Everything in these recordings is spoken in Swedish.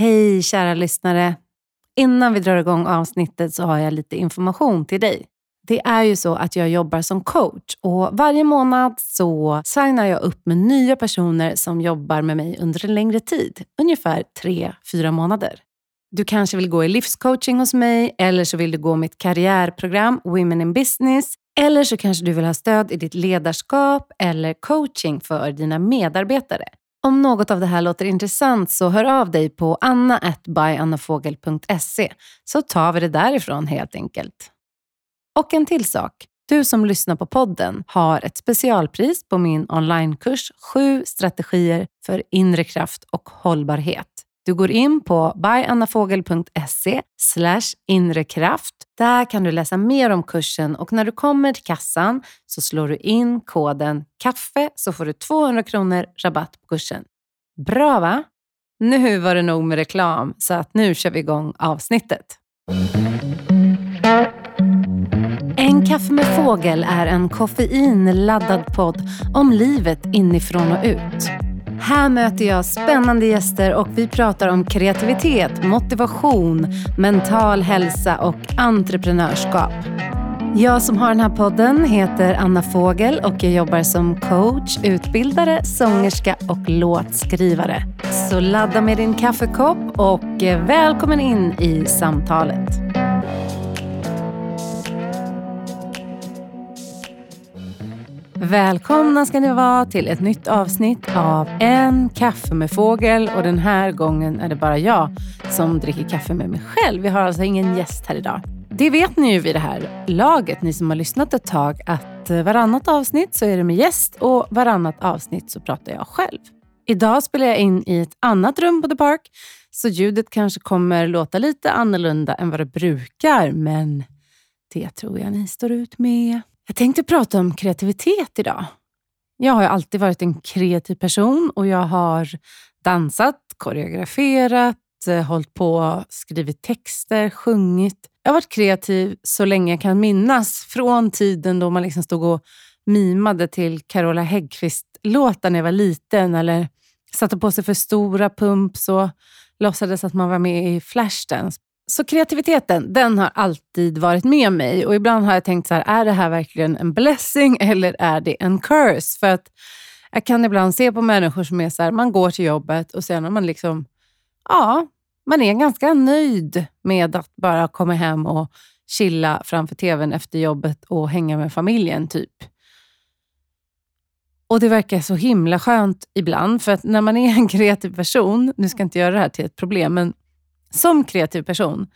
Hej kära lyssnare. Innan vi drar igång avsnittet så har jag lite information till dig. Det är ju så att jag jobbar som coach och varje månad så signar jag upp med nya personer som jobbar med mig under en längre tid. Ungefär tre fyra månader. Du kanske vill gå i livscoaching hos mig eller så vill du gå mitt karriärprogram Women in Business eller så kanske du vill ha stöd i ditt ledarskap eller coaching för dina medarbetare. Om något av det här låter intressant så hör av dig på anna.byannafogel.se så tar vi det därifrån helt enkelt. Och en till sak. Du som lyssnar på podden har ett specialpris på min onlinekurs 7 strategier för inre kraft och hållbarhet. Du går in på byannafogel.se inrekraft. Där kan du läsa mer om kursen och när du kommer till kassan så slår du in koden KAFFE så får du 200 kronor rabatt på kursen. Bra va? Nu var det nog med reklam så att nu kör vi igång avsnittet. En kaffe med fågel är en koffeinladdad podd om livet inifrån och ut. Här möter jag spännande gäster och vi pratar om kreativitet, motivation, mental hälsa och entreprenörskap. Jag som har den här podden heter Anna Fågel och jag jobbar som coach, utbildare, sångerska och låtskrivare. Så ladda med din kaffekopp och eh, välkommen in i samtalet. Välkomna ska ni vara till ett nytt avsnitt av En kaffe med fågel och den här gången är det bara jag som dricker kaffe med mig själv. Vi har alltså ingen gäst här idag. Det vet ni ju vid det här laget, ni som har lyssnat ett tag, att eh, varannat avsnitt så är det med gäst och varannat avsnitt så pratar jag själv. Idag spelar jag in i ett annat rum på The Park, så ljudet kanske kommer låta lite annorlunda än vad det brukar, men det tror jag ni står ut med. Jag tänkte prata om kreativitet idag. Jag har alltid varit en kreativ person och jag har dansat, koreograferat, eh, hållit på, skrivit texter, sjungit. Jag har varit kreativ så länge jag kan minnas. Från tiden då man liksom stod och mimade till Carola Häggkvist-låtar när jag var liten eller satte på sig för stora pumps och låtsades att man var med i Flashdance. Så kreativiteten, den har alltid varit med mig och ibland har jag tänkt så här, är det här verkligen en blessing eller är det en curse? För att jag kan ibland se på människor som är så här, man går till jobbet och sen är man liksom, ja, man är ganska nöjd med att bara komma hem och chilla framför tvn efter jobbet och hänga med familjen, typ. Och Det verkar så himla skönt ibland, för att när man är en kreativ person, nu ska jag inte göra det här till ett problem, men som kreativ person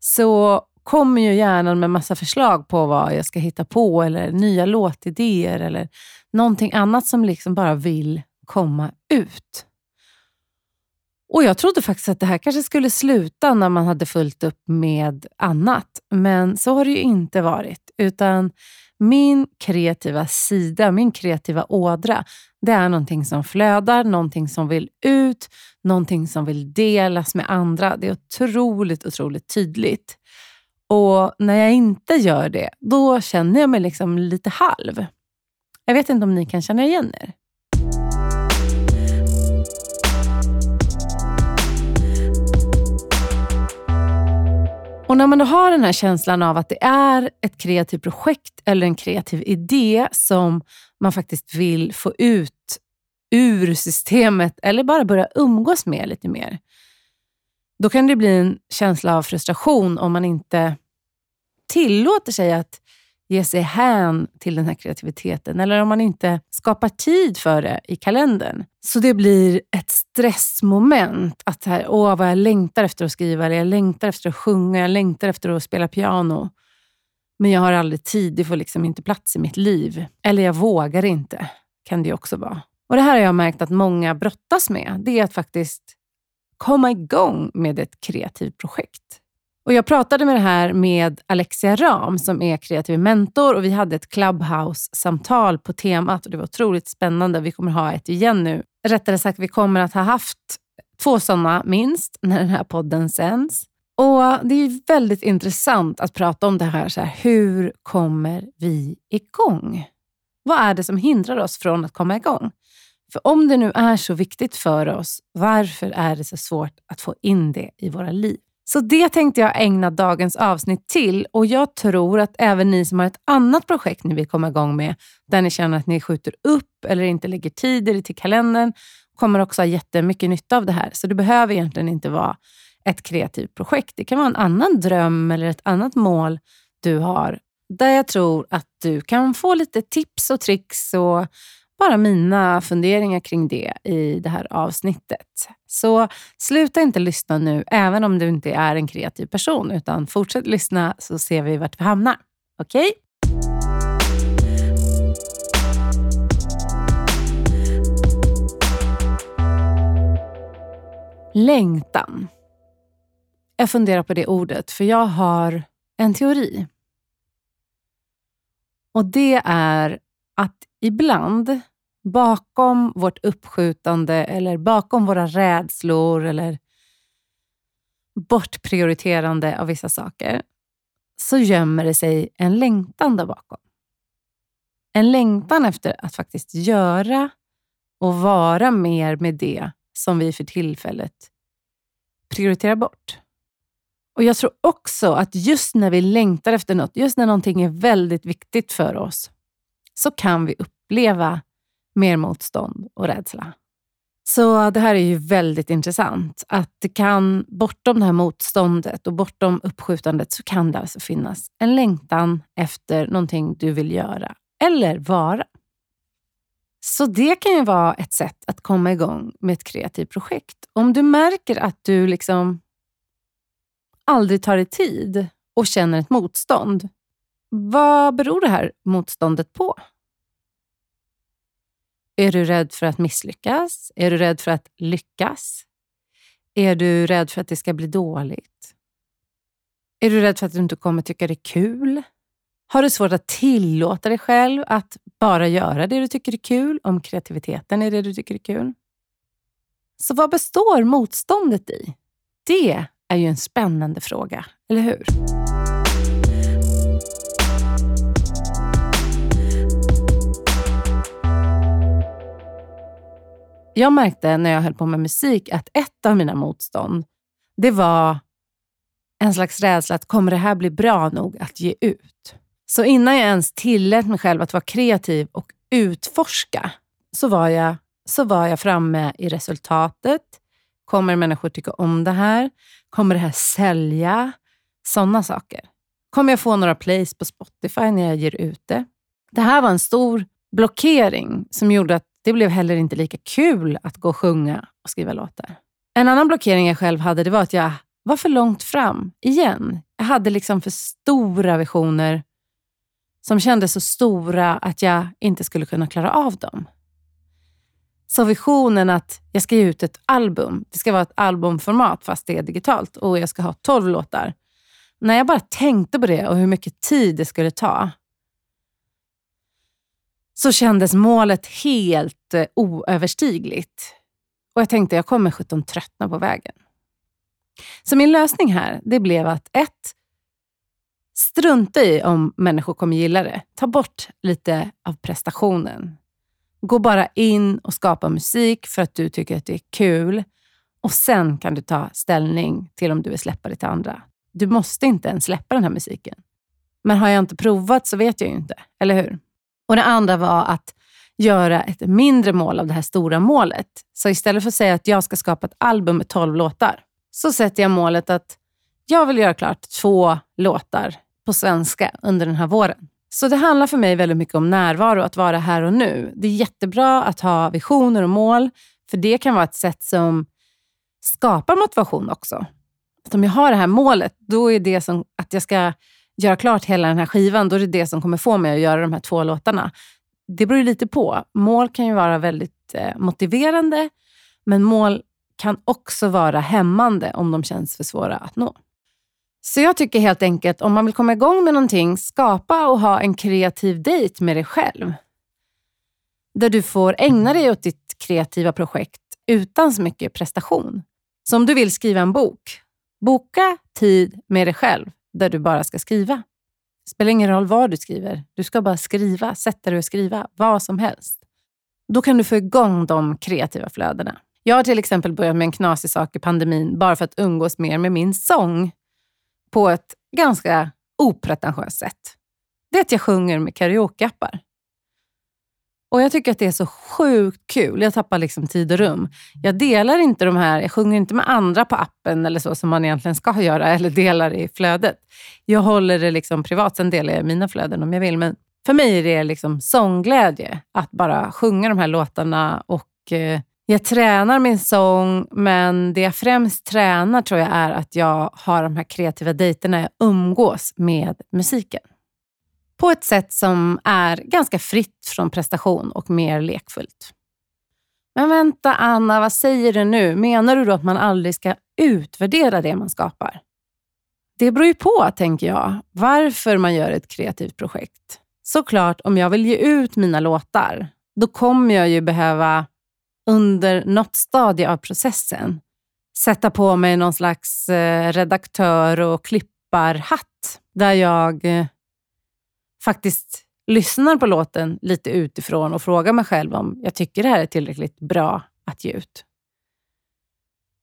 så kommer ju hjärnan med massa förslag på vad jag ska hitta på eller nya låtidéer eller någonting annat som liksom bara vill komma ut. Och Jag trodde faktiskt att det här kanske skulle sluta när man hade fullt upp med annat, men så har det ju inte varit. Utan min kreativa sida, min kreativa ådra, det är någonting som flödar, någonting som vill ut, någonting som vill delas med andra. Det är otroligt, otroligt tydligt. Och när jag inte gör det, då känner jag mig liksom lite halv. Jag vet inte om ni kan känna igen er. Och när man då har den här känslan av att det är ett kreativt projekt eller en kreativ idé som man faktiskt vill få ut ur systemet eller bara börja umgås med lite mer. Då kan det bli en känsla av frustration om man inte tillåter sig att ge sig hän till den här kreativiteten eller om man inte skapar tid för det i kalendern. Så det blir ett stressmoment. Att här, åh, vad jag längtar efter att skriva, eller jag längtar efter att sjunga, jag längtar efter att spela piano. Men jag har aldrig tid, det får liksom inte plats i mitt liv. Eller jag vågar inte, kan det också vara. Och Det här har jag märkt att många brottas med. Det är att faktiskt komma igång med ett kreativt projekt. Och Jag pratade med det här med Alexia Ram som är kreativ mentor och vi hade ett Clubhouse-samtal på temat och det var otroligt spännande. Vi kommer ha ett igen nu. Rättare sagt, vi kommer att ha haft två sådana minst när den här podden sänds. Och Det är väldigt intressant att prata om det här. Så här, hur kommer vi igång? Vad är det som hindrar oss från att komma igång? För om det nu är så viktigt för oss, varför är det så svårt att få in det i våra liv? Så det tänkte jag ägna dagens avsnitt till och jag tror att även ni som har ett annat projekt ni vill komma igång med, där ni känner att ni skjuter upp eller inte lägger tid i till kalendern, kommer också ha jättemycket nytta av det här. Så det behöver egentligen inte vara ett kreativt projekt. Det kan vara en annan dröm eller ett annat mål du har, där jag tror att du kan få lite tips och tricks och bara mina funderingar kring det i det här avsnittet. Så sluta inte lyssna nu, även om du inte är en kreativ person, utan fortsätt lyssna så ser vi vart vi hamnar. Okej? Okay? Längtan. Jag funderar på det ordet, för jag har en teori. Och det är att ibland bakom vårt uppskjutande eller bakom våra rädslor eller bortprioriterande av vissa saker så gömmer det sig en längtan där bakom. En längtan efter att faktiskt göra och vara mer med det som vi för tillfället prioriterar bort. Och Jag tror också att just när vi längtar efter något, just när någonting är väldigt viktigt för oss, så kan vi uppleva mer motstånd och rädsla. Så det här är ju väldigt intressant. Att det kan, bortom det här motståndet och bortom uppskjutandet, så kan det alltså finnas en längtan efter någonting du vill göra eller vara. Så det kan ju vara ett sätt att komma igång med ett kreativt projekt. Om du märker att du liksom aldrig tar dig tid och känner ett motstånd, vad beror det här motståndet på? Är du rädd för att misslyckas? Är du rädd för att lyckas? Är du rädd för att det ska bli dåligt? Är du rädd för att du inte kommer tycka det är kul? Har du svårt att tillåta dig själv att bara göra det du tycker är kul, om kreativiteten är det du tycker är kul? Så vad består motståndet i? Det är ju en spännande fråga, eller hur? Jag märkte när jag höll på med musik att ett av mina motstånd, det var en slags rädsla att kommer det här bli bra nog att ge ut? Så innan jag ens tillät mig själv att vara kreativ och utforska, så var jag, så var jag framme i resultatet. Kommer människor tycka om det här? Kommer det här sälja? Sådana saker. Kommer jag få några plays på Spotify när jag ger ut det? Det här var en stor blockering som gjorde att det blev heller inte lika kul att gå och sjunga och skriva låtar. En annan blockering jag själv hade det var att jag var för långt fram, igen. Jag hade liksom för stora visioner som kändes så stora att jag inte skulle kunna klara av dem. Så visionen att jag ska ge ut ett album, det ska vara ett albumformat fast det är digitalt och jag ska ha 12 låtar. När jag bara tänkte på det och hur mycket tid det skulle ta, så kändes målet helt eh, oöverstigligt. Och jag tänkte, jag kommer sjutton tröttna på vägen. Så min lösning här, det blev att ett, strunta i om människor kommer gilla det. Ta bort lite av prestationen. Gå bara in och skapa musik för att du tycker att det är kul. Och Sen kan du ta ställning till om du vill släppa det till andra. Du måste inte ens släppa den här musiken. Men har jag inte provat så vet jag ju inte, eller hur? Och Det andra var att göra ett mindre mål av det här stora målet. Så istället för att säga att jag ska skapa ett album med 12 låtar, så sätter jag målet att jag vill göra klart två låtar på svenska under den här våren. Så det handlar för mig väldigt mycket om närvaro, att vara här och nu. Det är jättebra att ha visioner och mål, för det kan vara ett sätt som skapar motivation också. Att om jag har det här målet, då är det som att jag ska göra klart hela den här skivan, då är det det som kommer få mig att göra de här två låtarna. Det beror ju lite på. Mål kan ju vara väldigt eh, motiverande, men mål kan också vara hämmande om de känns för svåra att nå. Så jag tycker helt enkelt, om man vill komma igång med någonting, skapa och ha en kreativ dejt med dig själv. Där du får ägna dig åt ditt kreativa projekt utan så mycket prestation. Så om du vill skriva en bok, boka tid med dig själv där du bara ska skriva. Det spelar ingen roll vad du skriver. Du ska bara skriva, sätta dig och skriva vad som helst. Då kan du få igång de kreativa flödena. Jag har till exempel börjat med en knasig sak i pandemin bara för att umgås mer med min sång på ett ganska opretentiöst sätt. Det är att jag sjunger med karaokeappar. Och Jag tycker att det är så sjukt kul. Jag tappar liksom tid och rum. Jag delar inte de här, jag sjunger inte med andra på appen eller så som man egentligen ska göra, eller delar i flödet. Jag håller det liksom privat, sen delar jag mina flöden om jag vill. Men för mig är det liksom sångglädje att bara sjunga de här låtarna och eh, jag tränar min sång, men det jag främst tränar tror jag är att jag har de här kreativa dejterna jag umgås med musiken. På ett sätt som är ganska fritt från prestation och mer lekfullt. Men vänta Anna, vad säger du nu? Menar du då att man aldrig ska utvärdera det man skapar? Det beror ju på, tänker jag, varför man gör ett kreativt projekt. Såklart, om jag vill ge ut mina låtar, då kommer jag ju behöva under något stadie av processen sätta på mig någon slags eh, redaktör och klipparhatt där jag eh, faktiskt lyssnar på låten lite utifrån och frågar mig själv om jag tycker det här är tillräckligt bra att ge ut.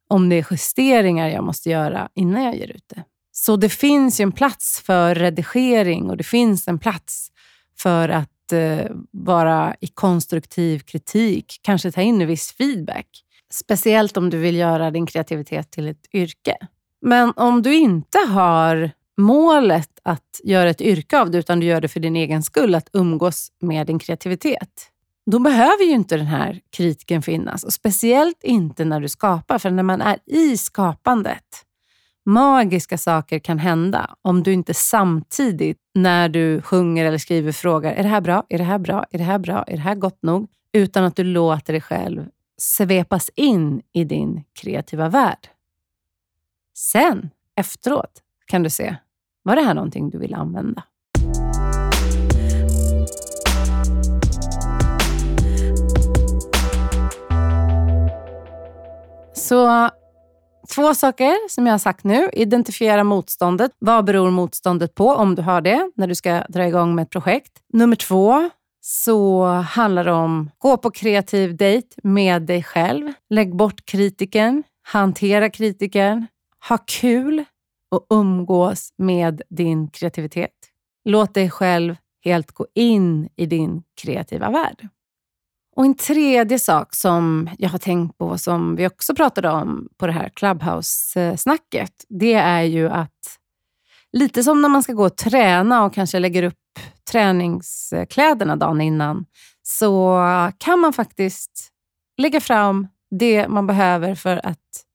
Om det är justeringar jag måste göra innan jag ger ut det. Så det finns ju en plats för redigering och det finns en plats för att eh, vara i konstruktiv kritik, kanske ta in en viss feedback. Speciellt om du vill göra din kreativitet till ett yrke. Men om du inte har målet att göra ett yrke av det, utan du gör det för din egen skull, att umgås med din kreativitet. Då behöver ju inte den här kritiken finnas. Och Speciellt inte när du skapar, för när man är i skapandet, magiska saker kan hända om du inte samtidigt när du sjunger eller skriver frågar, är det här bra? Är det här bra? Är det här bra? Är det här gott nog? Utan att du låter dig själv svepas in i din kreativa värld. Sen, efteråt, kan du se, var det här någonting du vill använda? Så två saker som jag har sagt nu. Identifiera motståndet. Vad beror motståndet på, om du har det, när du ska dra igång med ett projekt? Nummer två, så handlar det om gå på kreativ dejt med dig själv. Lägg bort kritiken. Hantera kritiken. Ha kul och umgås med din kreativitet. Låt dig själv helt gå in i din kreativa värld. Och En tredje sak som jag har tänkt på, som vi också pratade om på det här Clubhouse-snacket, det är ju att lite som när man ska gå och träna och kanske lägger upp träningskläderna dagen innan, så kan man faktiskt lägga fram det man behöver för att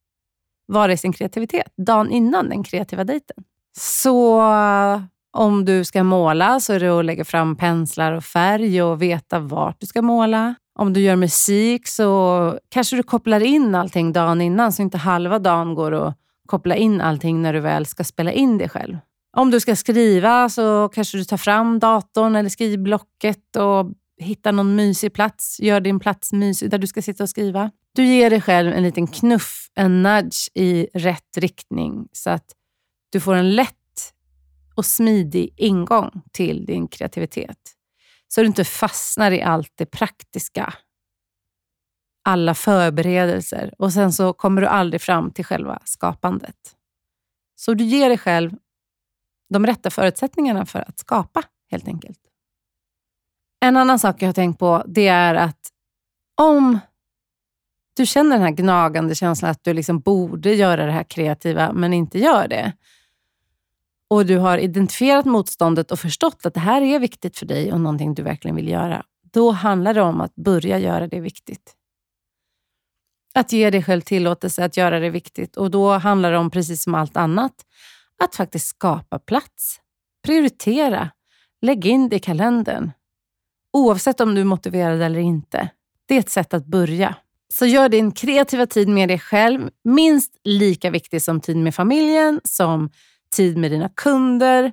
vara i sin kreativitet dagen innan den kreativa dejten. Så eh, om du ska måla så är det att lägga fram penslar och färg och veta vart du ska måla. Om du gör musik så kanske du kopplar in allting dagen innan så inte halva dagen går att koppla in allting när du väl ska spela in det själv. Om du ska skriva så kanske du tar fram datorn eller skrivblocket och Hitta någon mysig plats. Gör din plats mysig där du ska sitta och skriva. Du ger dig själv en liten knuff, en nudge i rätt riktning så att du får en lätt och smidig ingång till din kreativitet. Så du inte fastnar i allt det praktiska. Alla förberedelser och sen så kommer du aldrig fram till själva skapandet. Så du ger dig själv de rätta förutsättningarna för att skapa helt enkelt. En annan sak jag har tänkt på det är att om du känner den här gnagande känslan att du liksom borde göra det här kreativa, men inte gör det. Och du har identifierat motståndet och förstått att det här är viktigt för dig och någonting du verkligen vill göra. Då handlar det om att börja göra det viktigt. Att ge dig själv tillåtelse att göra det viktigt. Och Då handlar det om, precis som allt annat, att faktiskt skapa plats. Prioritera. Lägg in det i kalendern. Oavsett om du är motiverad eller inte. Det är ett sätt att börja. Så gör din kreativa tid med dig själv minst lika viktig som tid med familjen, som tid med dina kunder.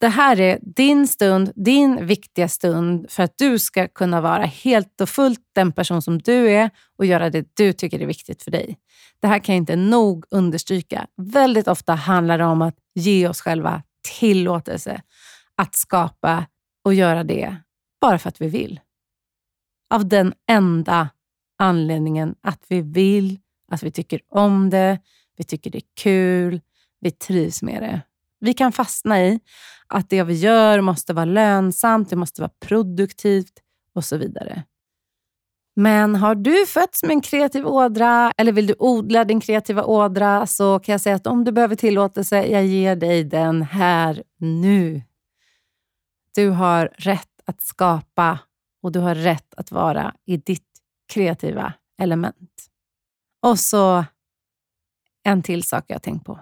Det här är din stund, din viktiga stund för att du ska kunna vara helt och fullt den person som du är och göra det du tycker är viktigt för dig. Det här kan jag inte nog understryka. Väldigt ofta handlar det om att ge oss själva tillåtelse att skapa och göra det bara för att vi vill. av den enda anledningen att vi vill, att vi tycker om det, vi tycker det är kul, vi trivs med det. Vi kan fastna i att det vi gör måste vara lönsamt, det måste vara produktivt och så vidare. Men har du fötts med en kreativ ådra eller vill du odla din kreativa ådra så kan jag säga att om du behöver tillåtelse, jag ger dig den här nu. Du har rätt att skapa och du har rätt att vara i ditt kreativa element. Och så en till sak jag har tänkt på.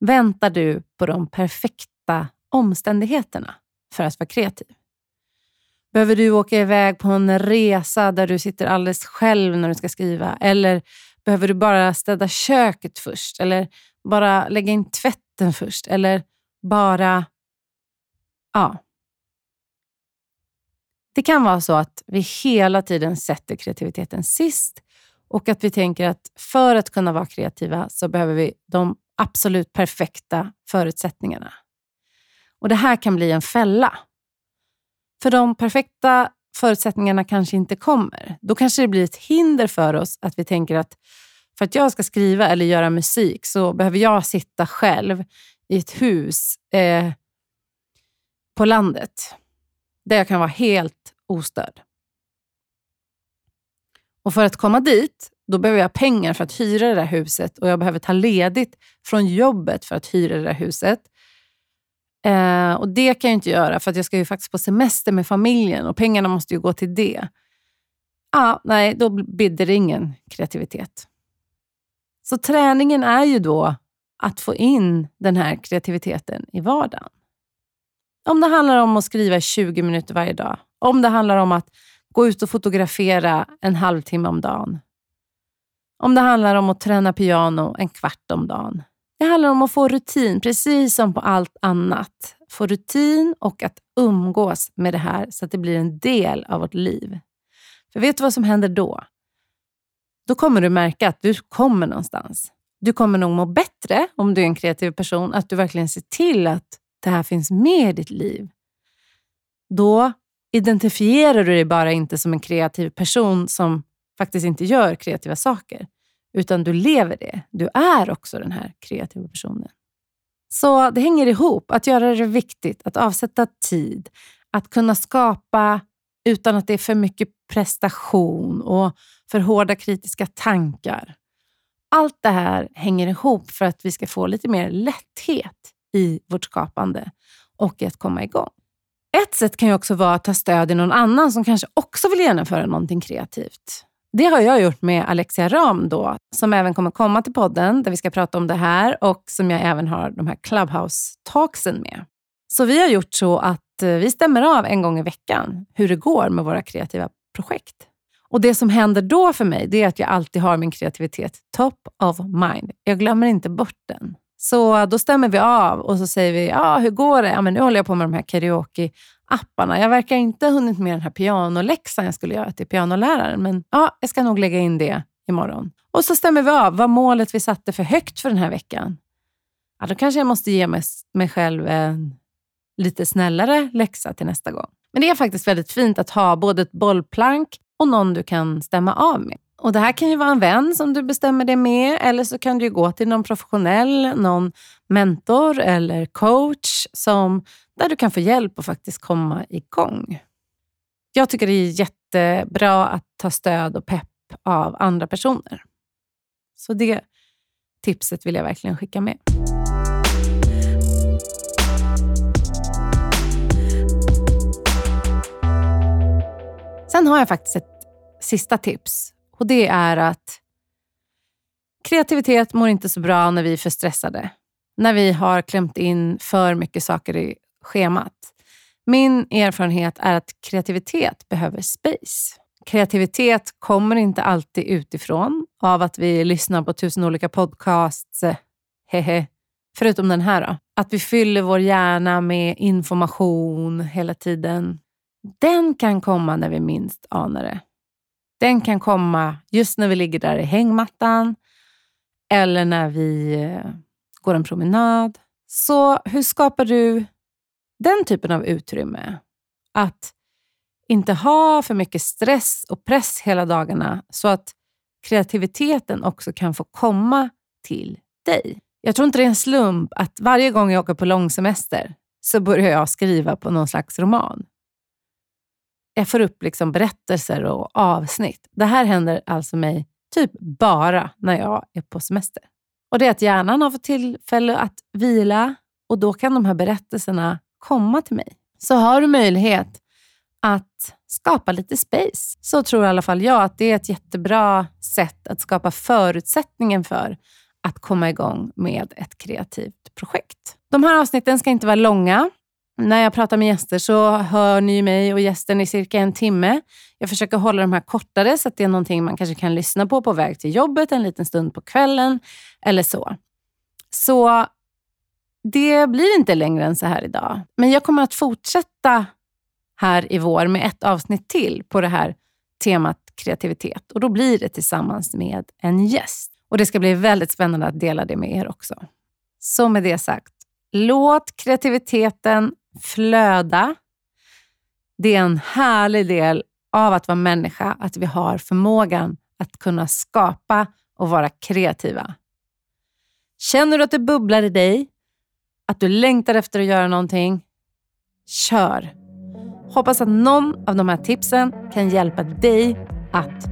Väntar du på de perfekta omständigheterna för att vara kreativ? Behöver du åka iväg på en resa där du sitter alldeles själv när du ska skriva? Eller behöver du bara städa köket först? Eller bara lägga in tvätten först? Eller bara... Ja. Det kan vara så att vi hela tiden sätter kreativiteten sist och att vi tänker att för att kunna vara kreativa så behöver vi de absolut perfekta förutsättningarna. Och Det här kan bli en fälla. För de perfekta förutsättningarna kanske inte kommer. Då kanske det blir ett hinder för oss att vi tänker att för att jag ska skriva eller göra musik så behöver jag sitta själv i ett hus eh, på landet där jag kan vara helt ostörd. Och för att komma dit, då behöver jag pengar för att hyra det där huset och jag behöver ta ledigt från jobbet för att hyra det där huset. Eh, och Det kan jag inte göra för att jag ska ju faktiskt på semester med familjen och pengarna måste ju gå till det. Ah, nej, då bidde det ingen kreativitet. Så träningen är ju då att få in den här kreativiteten i vardagen. Om det handlar om att skriva 20 minuter varje dag. Om det handlar om att gå ut och fotografera en halvtimme om dagen. Om det handlar om att träna piano en kvart om dagen. Det handlar om att få rutin, precis som på allt annat. Få rutin och att umgås med det här så att det blir en del av vårt liv. För vet du vad som händer då? Då kommer du märka att du kommer någonstans. Du kommer nog må bättre om du är en kreativ person, att du verkligen ser till att det här finns med i ditt liv. Då identifierar du dig bara inte som en kreativ person som faktiskt inte gör kreativa saker, utan du lever det. Du är också den här kreativa personen. Så det hänger ihop. Att göra det viktigt, att avsätta tid, att kunna skapa utan att det är för mycket prestation och för hårda kritiska tankar. Allt det här hänger ihop för att vi ska få lite mer lätthet i vårt skapande och i att komma igång. Ett sätt kan ju också vara att ta stöd i någon annan som kanske också vill genomföra någonting kreativt. Det har jag gjort med Alexia Ram då, som även kommer komma till podden där vi ska prata om det här och som jag även har de här Clubhouse-talksen med. Så vi har gjort så att eh, vi stämmer av en gång i veckan hur det går med våra kreativa projekt. Och Det som händer då för mig det är att jag alltid har min kreativitet top of mind. Jag glömmer inte bort den. Så då stämmer vi av och så säger vi, ja, hur går det? Ja, men nu håller jag på med de här karaoke-apparna. Jag verkar inte ha hunnit med den här pianoläxan jag skulle göra till pianoläraren, men ja, jag ska nog lägga in det imorgon. Och så stämmer vi av vad målet vi satte för högt för den här veckan. Ja, då kanske jag måste ge mig, mig själv en lite snällare läxa till nästa gång. Men det är faktiskt väldigt fint att ha både ett bollplank och någon du kan stämma av med. Och Det här kan ju vara en vän som du bestämmer dig med eller så kan du gå till någon professionell, någon mentor eller coach som, där du kan få hjälp att faktiskt komma igång. Jag tycker det är jättebra att ta stöd och pepp av andra personer. Så det tipset vill jag verkligen skicka med. Sen har jag faktiskt ett sista tips och Det är att kreativitet mår inte så bra när vi är för stressade. När vi har klämt in för mycket saker i schemat. Min erfarenhet är att kreativitet behöver space. Kreativitet kommer inte alltid utifrån av att vi lyssnar på tusen olika podcasts. Hehe. Förutom den här då. Att vi fyller vår hjärna med information hela tiden. Den kan komma när vi minst anar det. Den kan komma just när vi ligger där i hängmattan eller när vi eh, går en promenad. Så hur skapar du den typen av utrymme? Att inte ha för mycket stress och press hela dagarna så att kreativiteten också kan få komma till dig. Jag tror inte det är en slump att varje gång jag åker på långsemester så börjar jag skriva på någon slags roman. Jag får upp liksom berättelser och avsnitt. Det här händer alltså mig typ bara när jag är på semester. Och Det är att hjärnan har fått tillfälle att vila och då kan de här berättelserna komma till mig. Så har du möjlighet att skapa lite space, så tror i alla fall jag att det är ett jättebra sätt att skapa förutsättningen för att komma igång med ett kreativt projekt. De här avsnitten ska inte vara långa. När jag pratar med gäster så hör ni mig och gästen i cirka en timme. Jag försöker hålla de här kortare så att det är någonting man kanske kan lyssna på på väg till jobbet en liten stund på kvällen eller så. Så det blir inte längre än så här idag. Men jag kommer att fortsätta här i vår med ett avsnitt till på det här temat kreativitet. Och Då blir det tillsammans med en gäst. Och Det ska bli väldigt spännande att dela det med er också. Så med det sagt, låt kreativiteten flöda. Det är en härlig del av att vara människa, att vi har förmågan att kunna skapa och vara kreativa. Känner du att det bubblar i dig, att du längtar efter att göra någonting, kör! Hoppas att någon av de här tipsen kan hjälpa dig att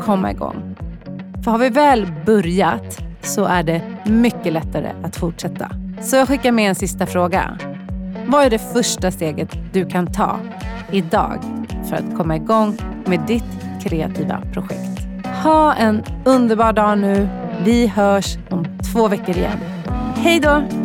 komma igång. För har vi väl börjat så är det mycket lättare att fortsätta. Så jag skickar med en sista fråga. Vad är det första steget du kan ta idag för att komma igång med ditt kreativa projekt? Ha en underbar dag nu. Vi hörs om två veckor igen. Hej då!